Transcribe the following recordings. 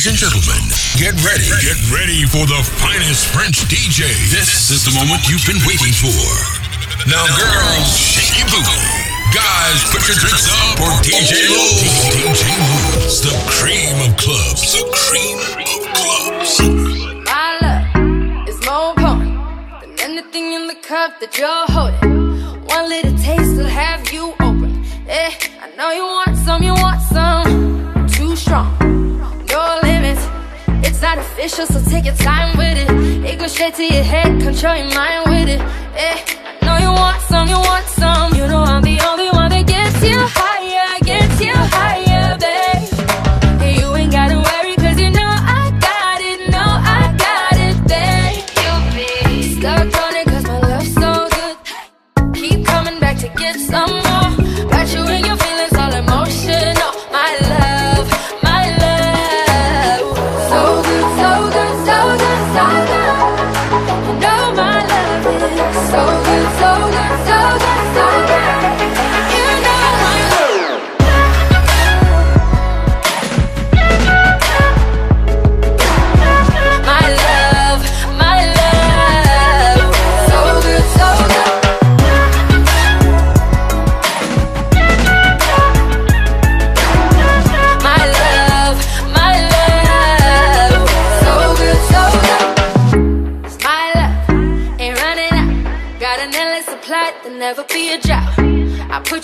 Ladies and gentlemen, get ready. Get ready for the finest French DJ. This is the moment you've been waiting for. Now, girls, shake your booty. Guys, put your drinks up for DJ Lou. DJ Lou's the cream of clubs. The cream of clubs. My love is more potent than anything in the cup that you're holding. One little taste will have you open. Eh, I know you want some, you want some. It's not official, so take your time with it. It goes straight to your head, control your mind with it. Eh, I know you want some, you want some. You know I'm the only one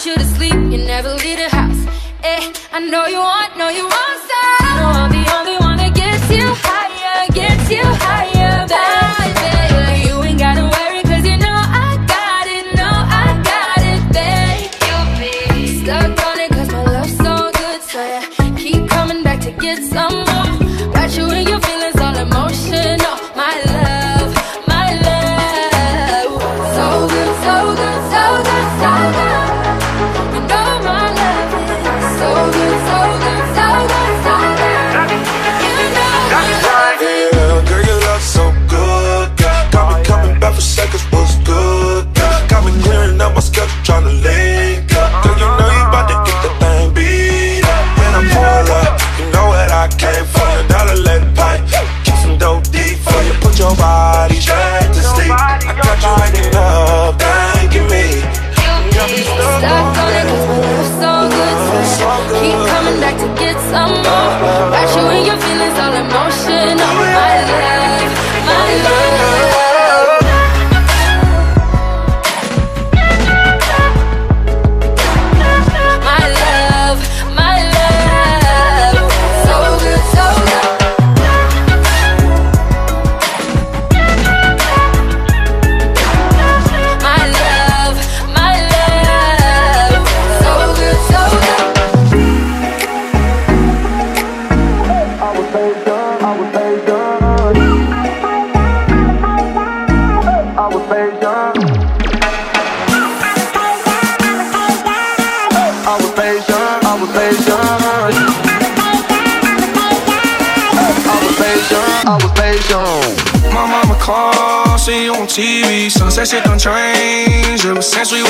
you to sleep, you never leave the house. Eh, I know you want, know you want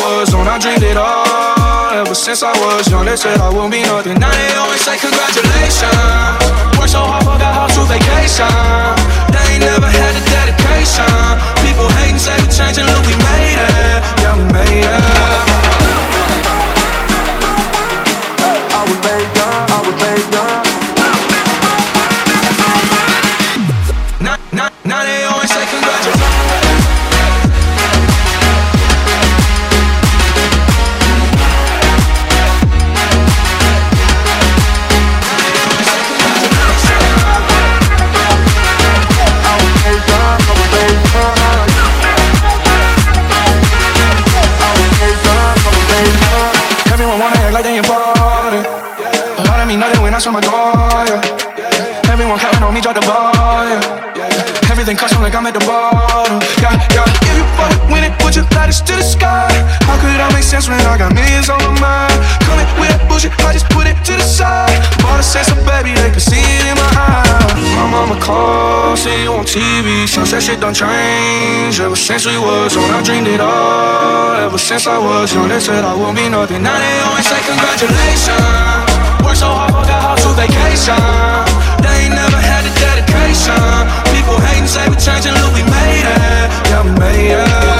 was on, I dreamed it all. Ever since I was young, they said I won't be nothing. Now they always say congratulations. Worked so hard, forgot how to vacation. They ain't never had the dedication. People hating, say we changing, look, we made it. Yeah, we made it. I saw my door. Yeah. Everyone counting on me, drop the ball. Yeah. Everything custom like I'm at the bottom. Yeah, yeah. With it, put your lighters to the sky. How could I make sense when I got millions on my mind? Coming with that bullshit, I just put it to the side. Bought a sense of baby, they could see it in my eyes. My mama called, see you on TV. Sunset shit done changed. Ever since we was on, I dreamed it all. Ever since I was young, they said I won't be nothing. Now they always say congratulations work so hard, forgot how to vacation. They ain't never had the dedication. People hating, say we changing, look, we made it. Yeah, we made it.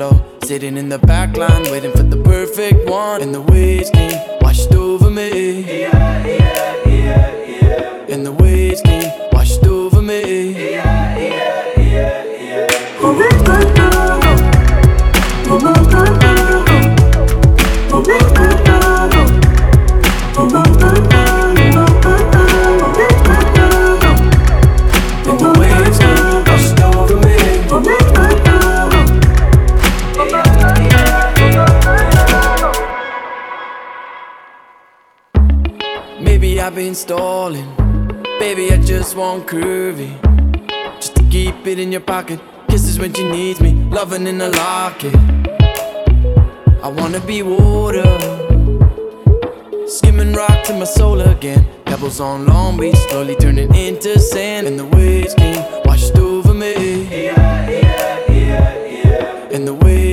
flow. Sitting in the back line, waiting for the perfect one. And the waves came. stalling. Baby, I just want curvy. Just to keep it in your pocket. Kisses when she needs me, loving in the locket. I wanna be water. Skimming rock to my soul again. Pebbles on Long Beach, slowly turning into sand. And the waves came washed over me. And the waves.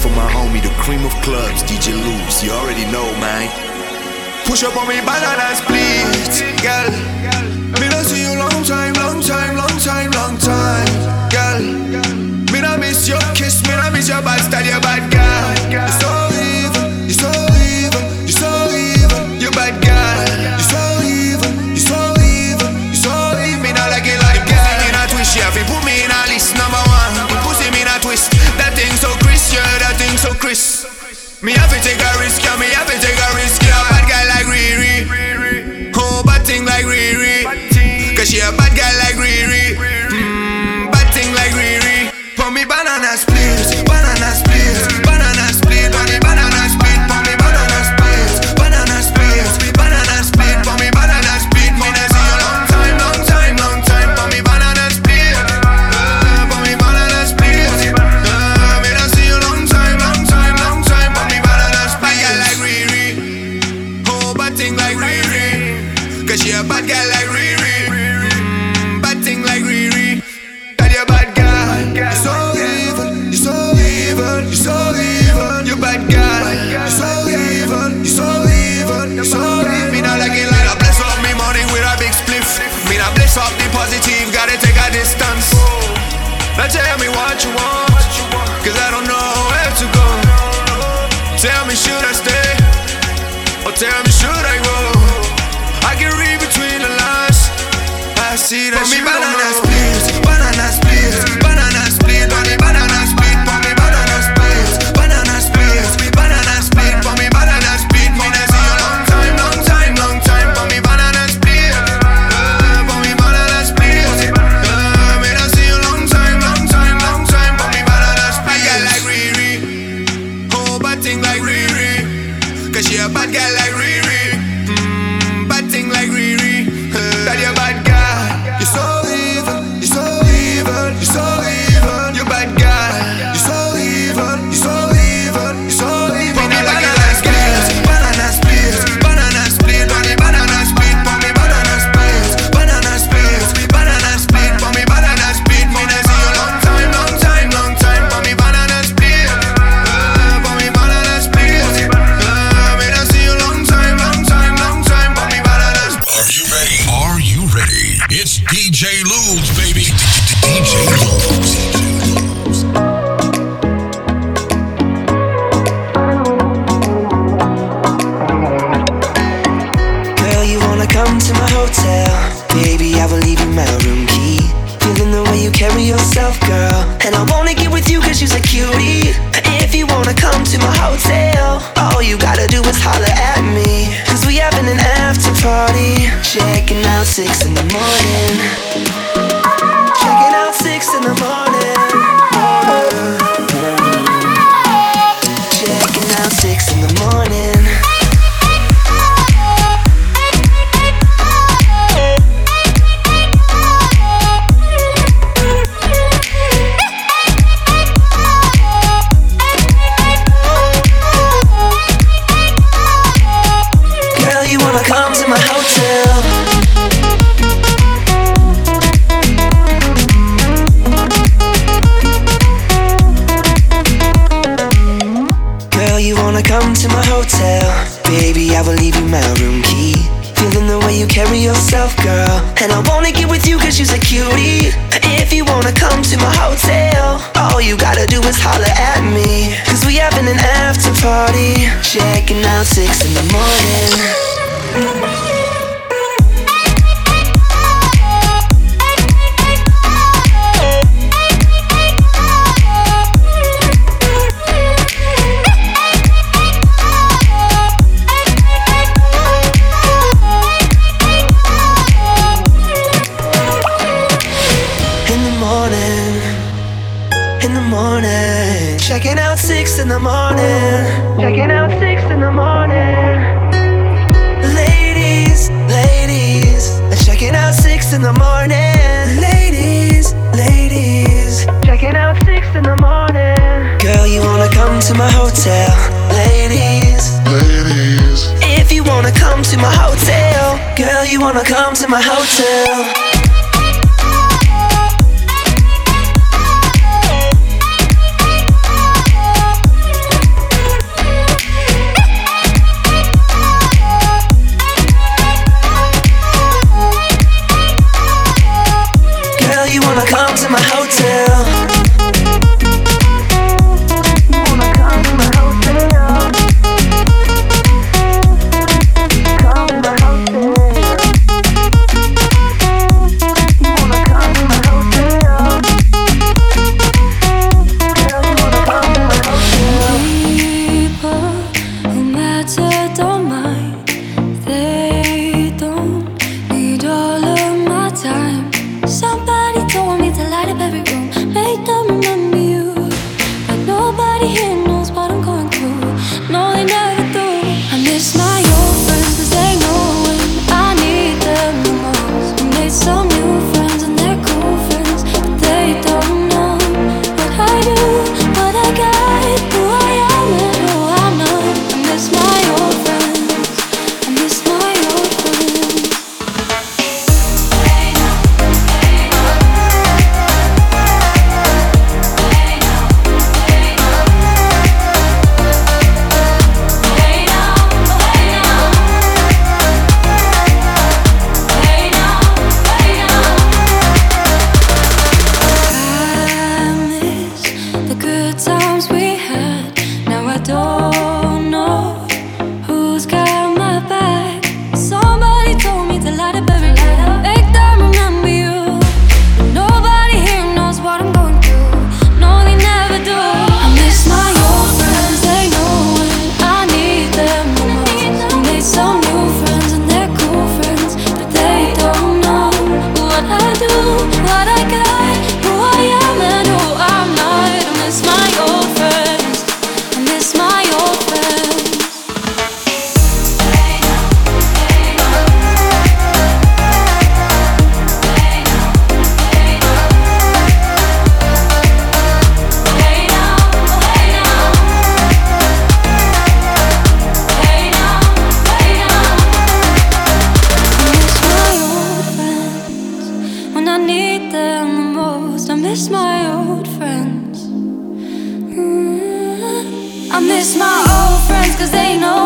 for my homie, the cream of clubs, DJ Loose. You already know, man. Push up on me, banana please, girl. Me I see you long time, long time, long time, long time, girl. Me I miss your kiss, me I miss your bad style, your bad girl. You're so even, you're so even, you're so even, you bad girl. so Chris, Me have to take a risk, yeah, me have to take miss my old friends 'cause they know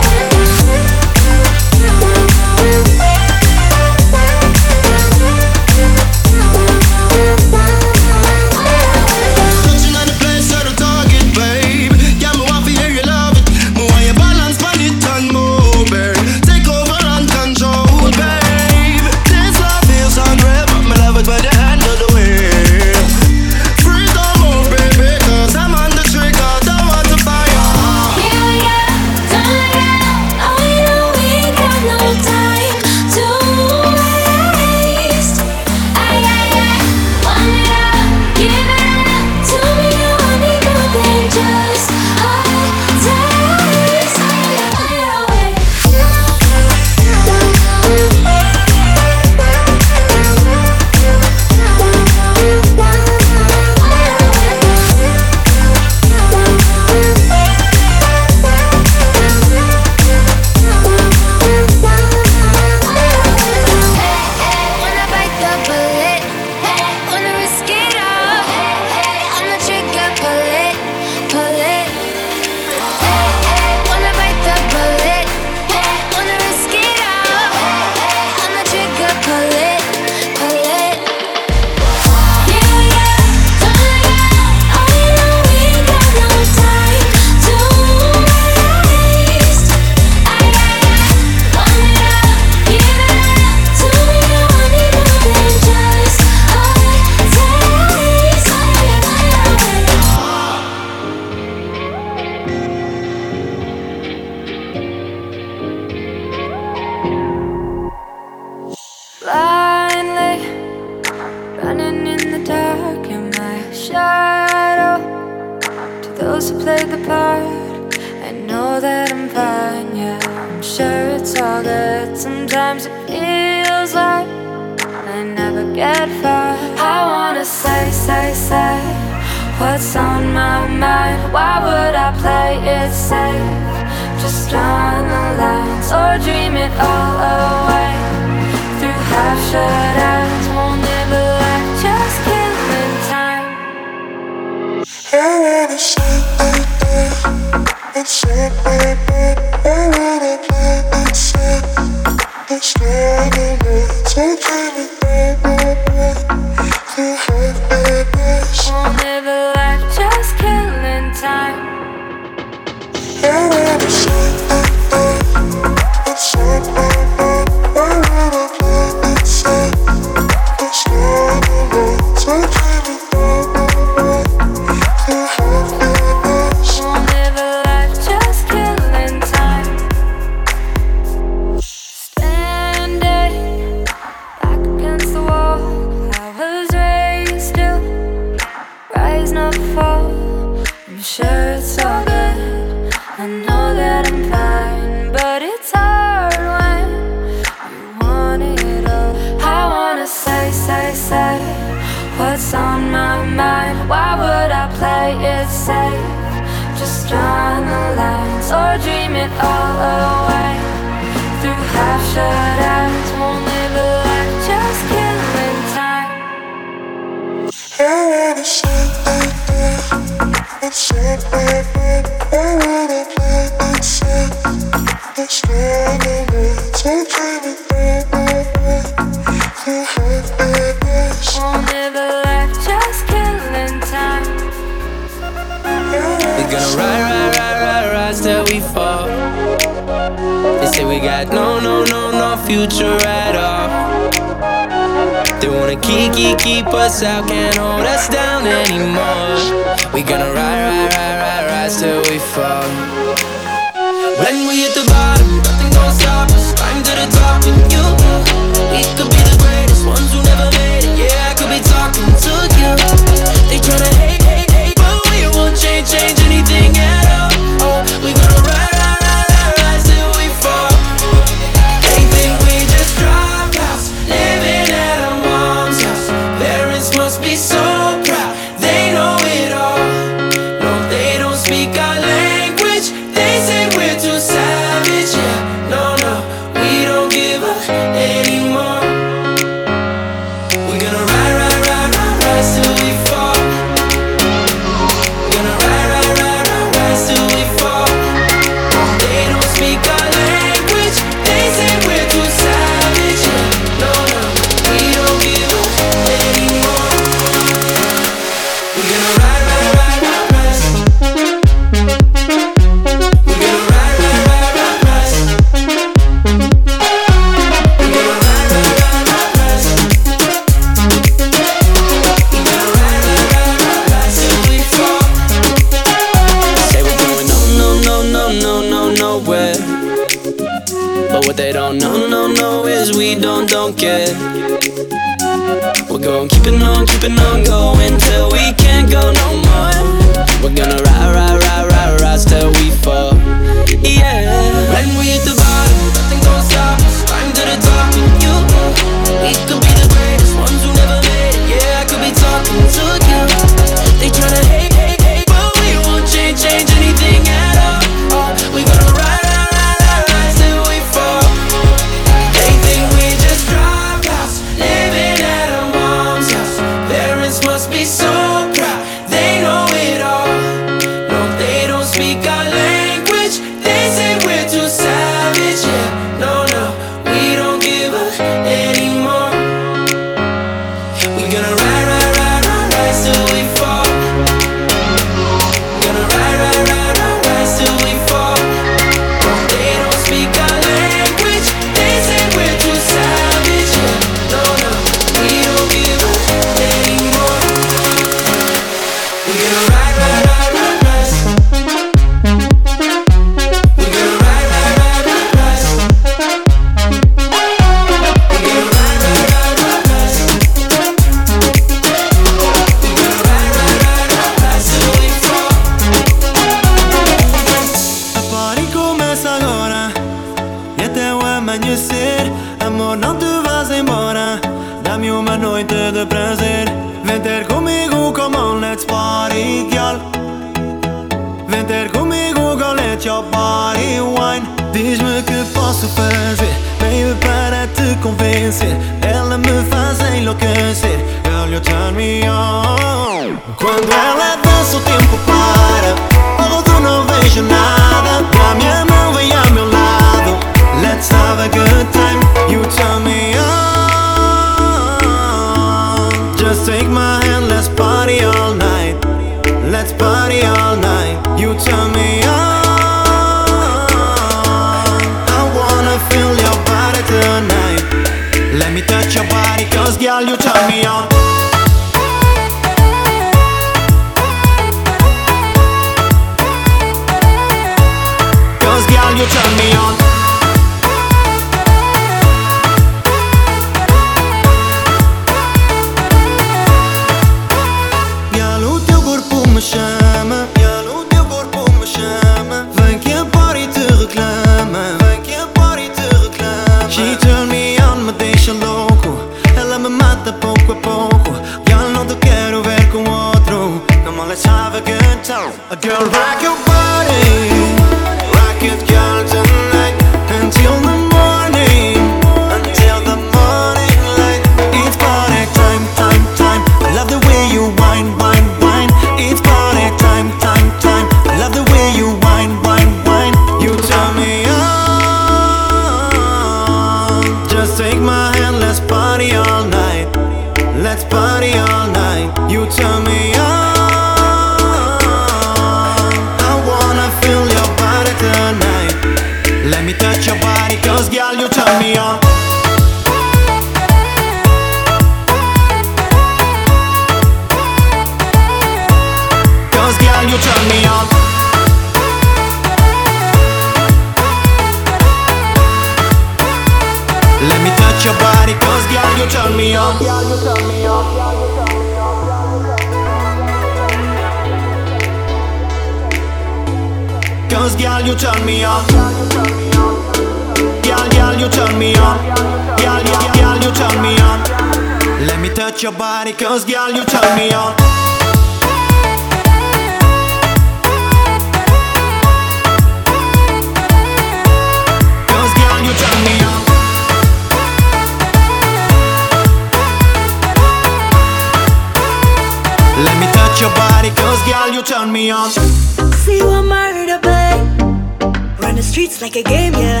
Like a game, yeah.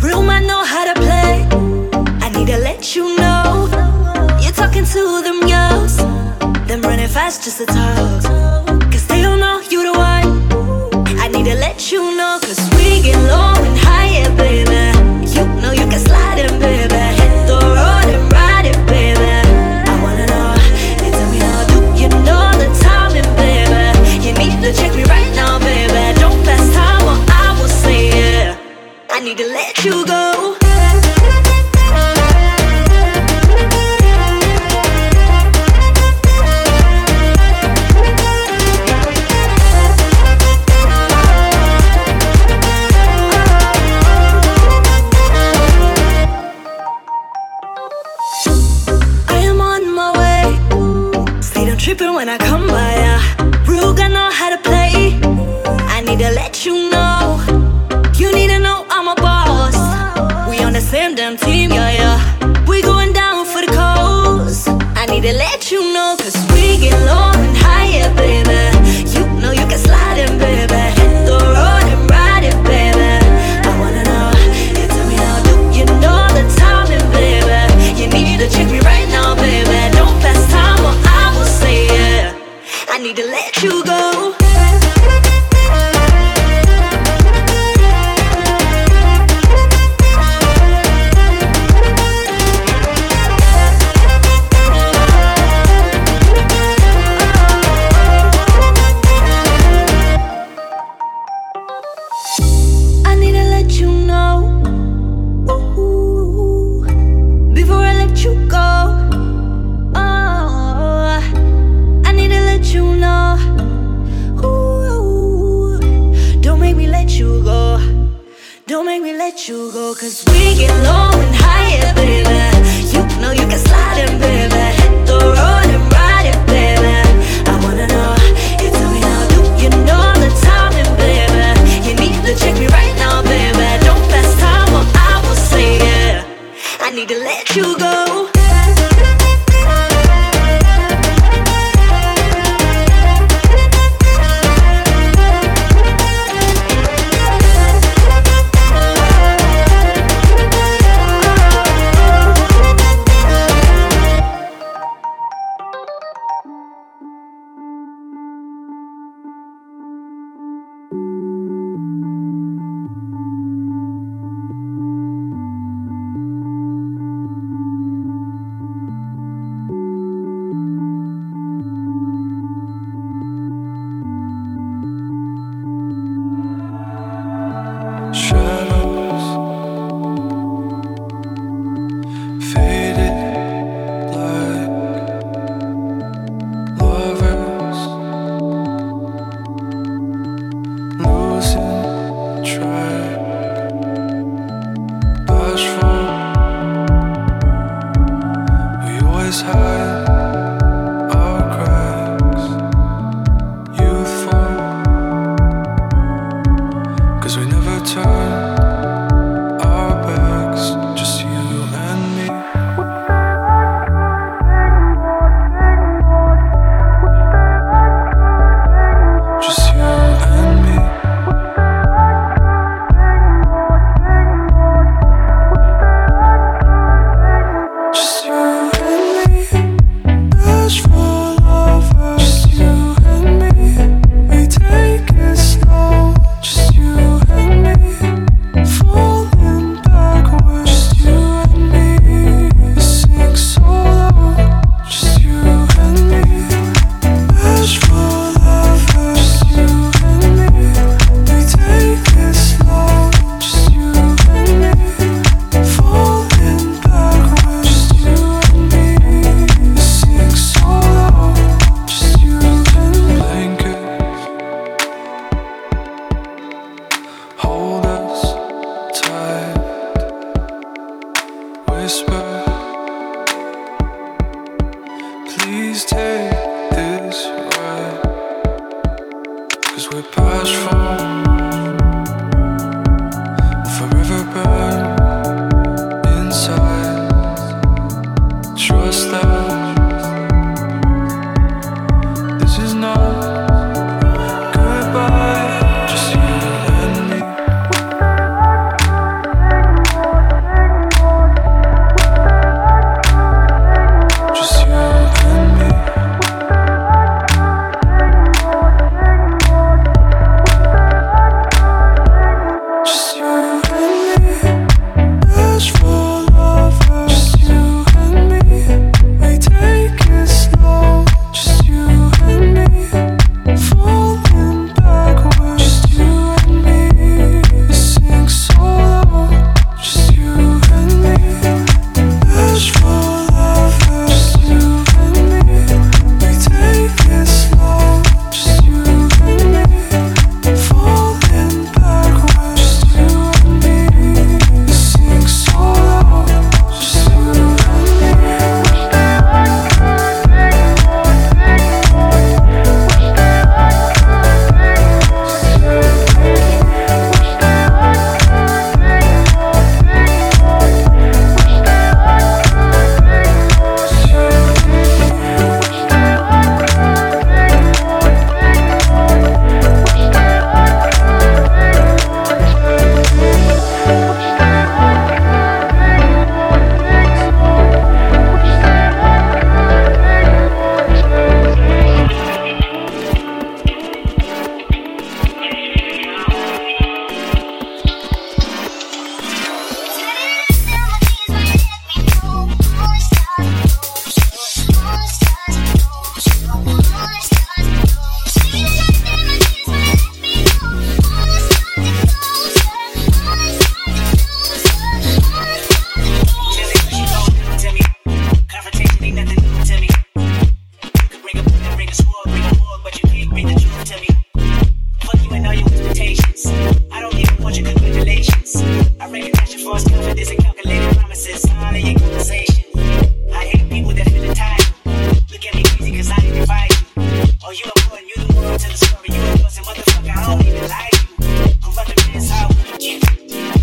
Real I know how to play. I need to let you know. You're talking to them girls. Them running fast just to talk.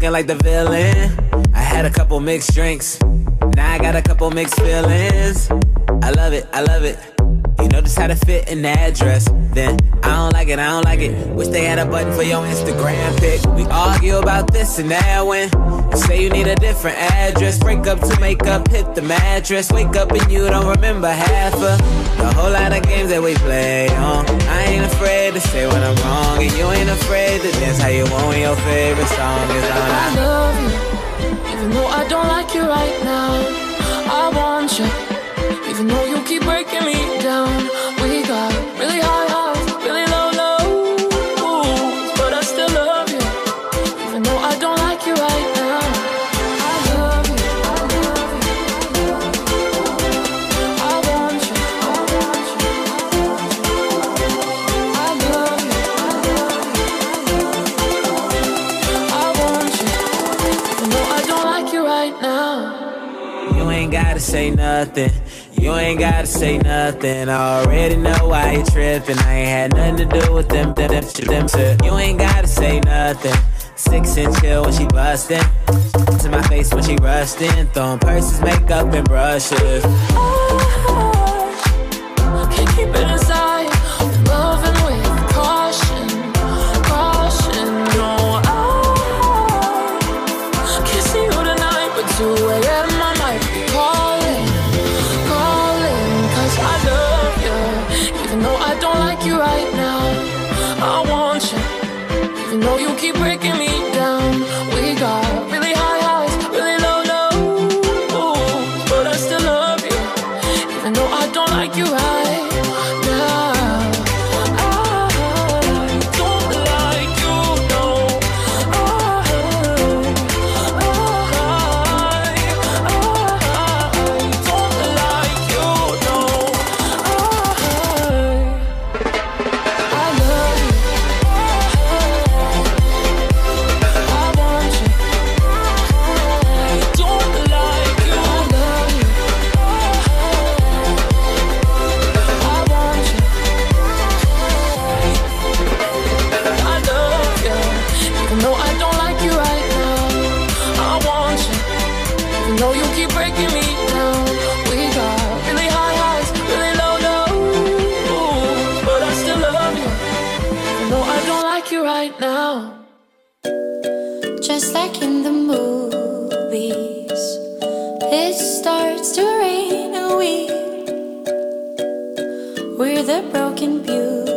looking like the villain. I had a couple mixed drinks, now I got a couple mixed feelings. I love it, I love it. You know just how to fit in an address. Then I don't like it, I don't like it. Wish they had a button for your Instagram pic. We argue about this and that when say you need a different address. Break up to make up, hit the mattress. Wake up and you don't remember half of the whole lot of games that we play on. I ain't afraid to say when I'm wrong, and you ain't afraid to dance how you want when your favorite song is on. I love you, even though I don't like you right now. I want you, even though you keep breaking me down. We got really high nothing. You ain't gotta say nothing. I already know why you tripping. I ain't had nothing to do with them. them, them, them. You ain't gotta say nothing. Six inch chill when she bustin'. To my face when she rustin'. Throwing purses, makeup, and brushes. Oh, can't keep it Just like in the movies, it starts to rain and we we're the broken beauties,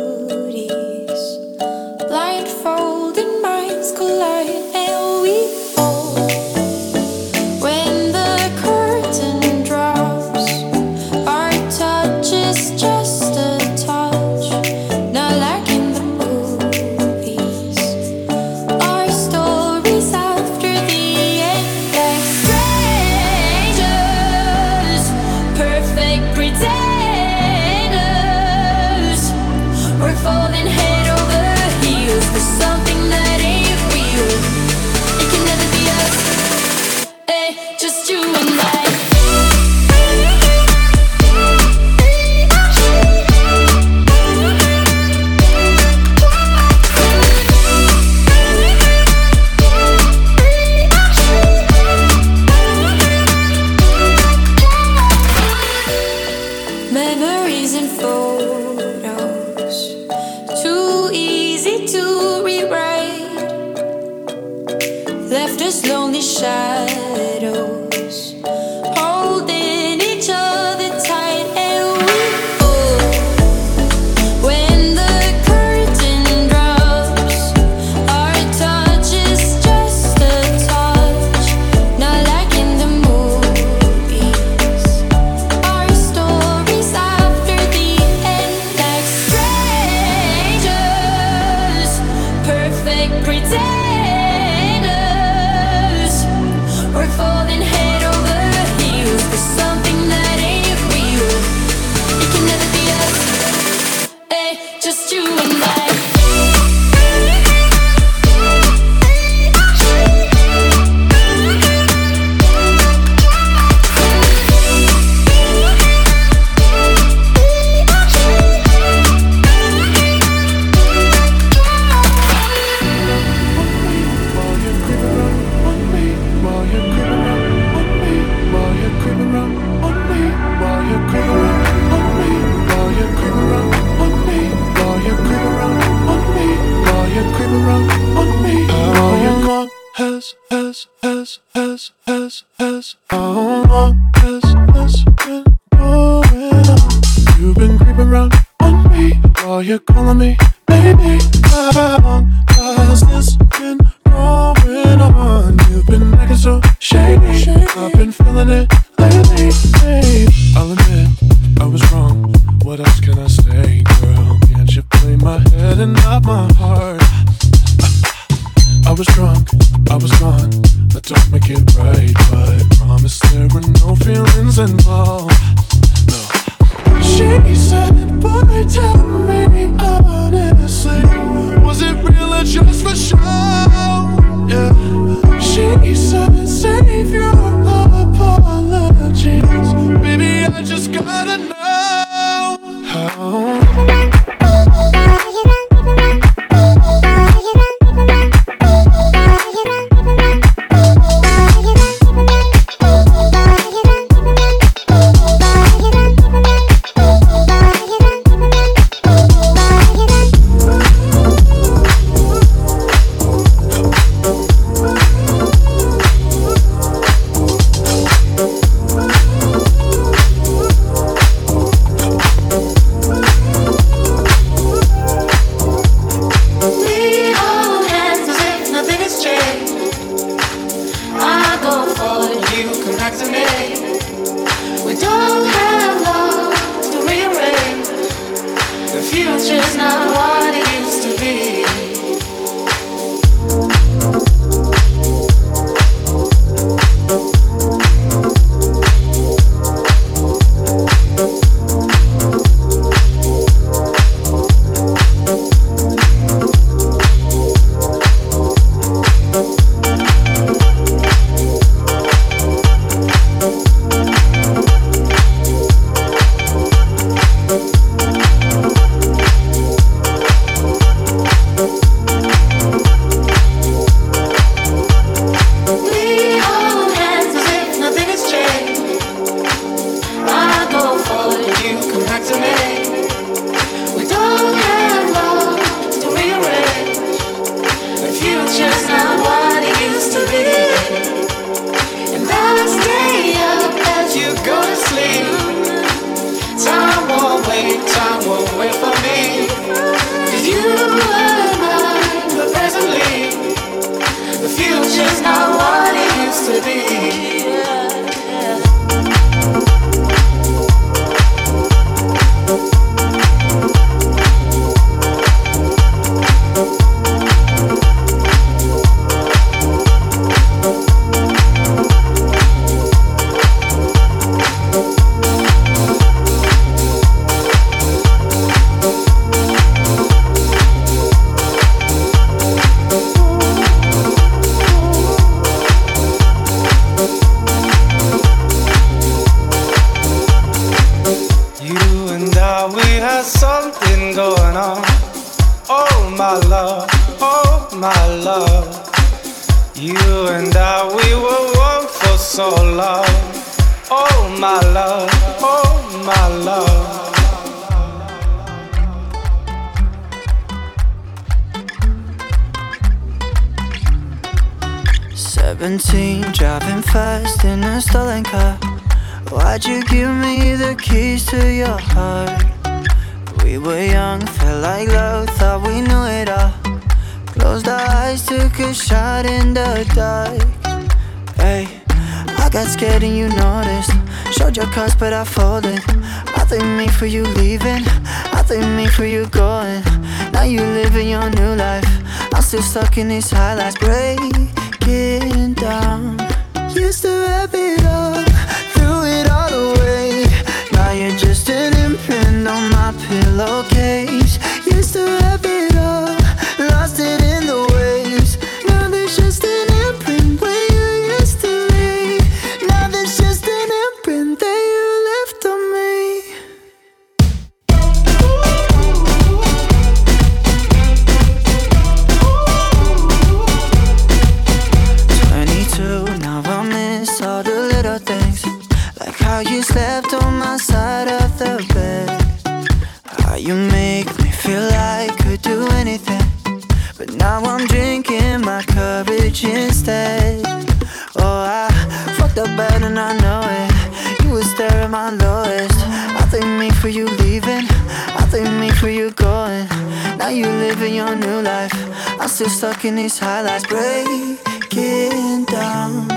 your new life. I'm still stuck in these highlights, breaking down.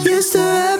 Used to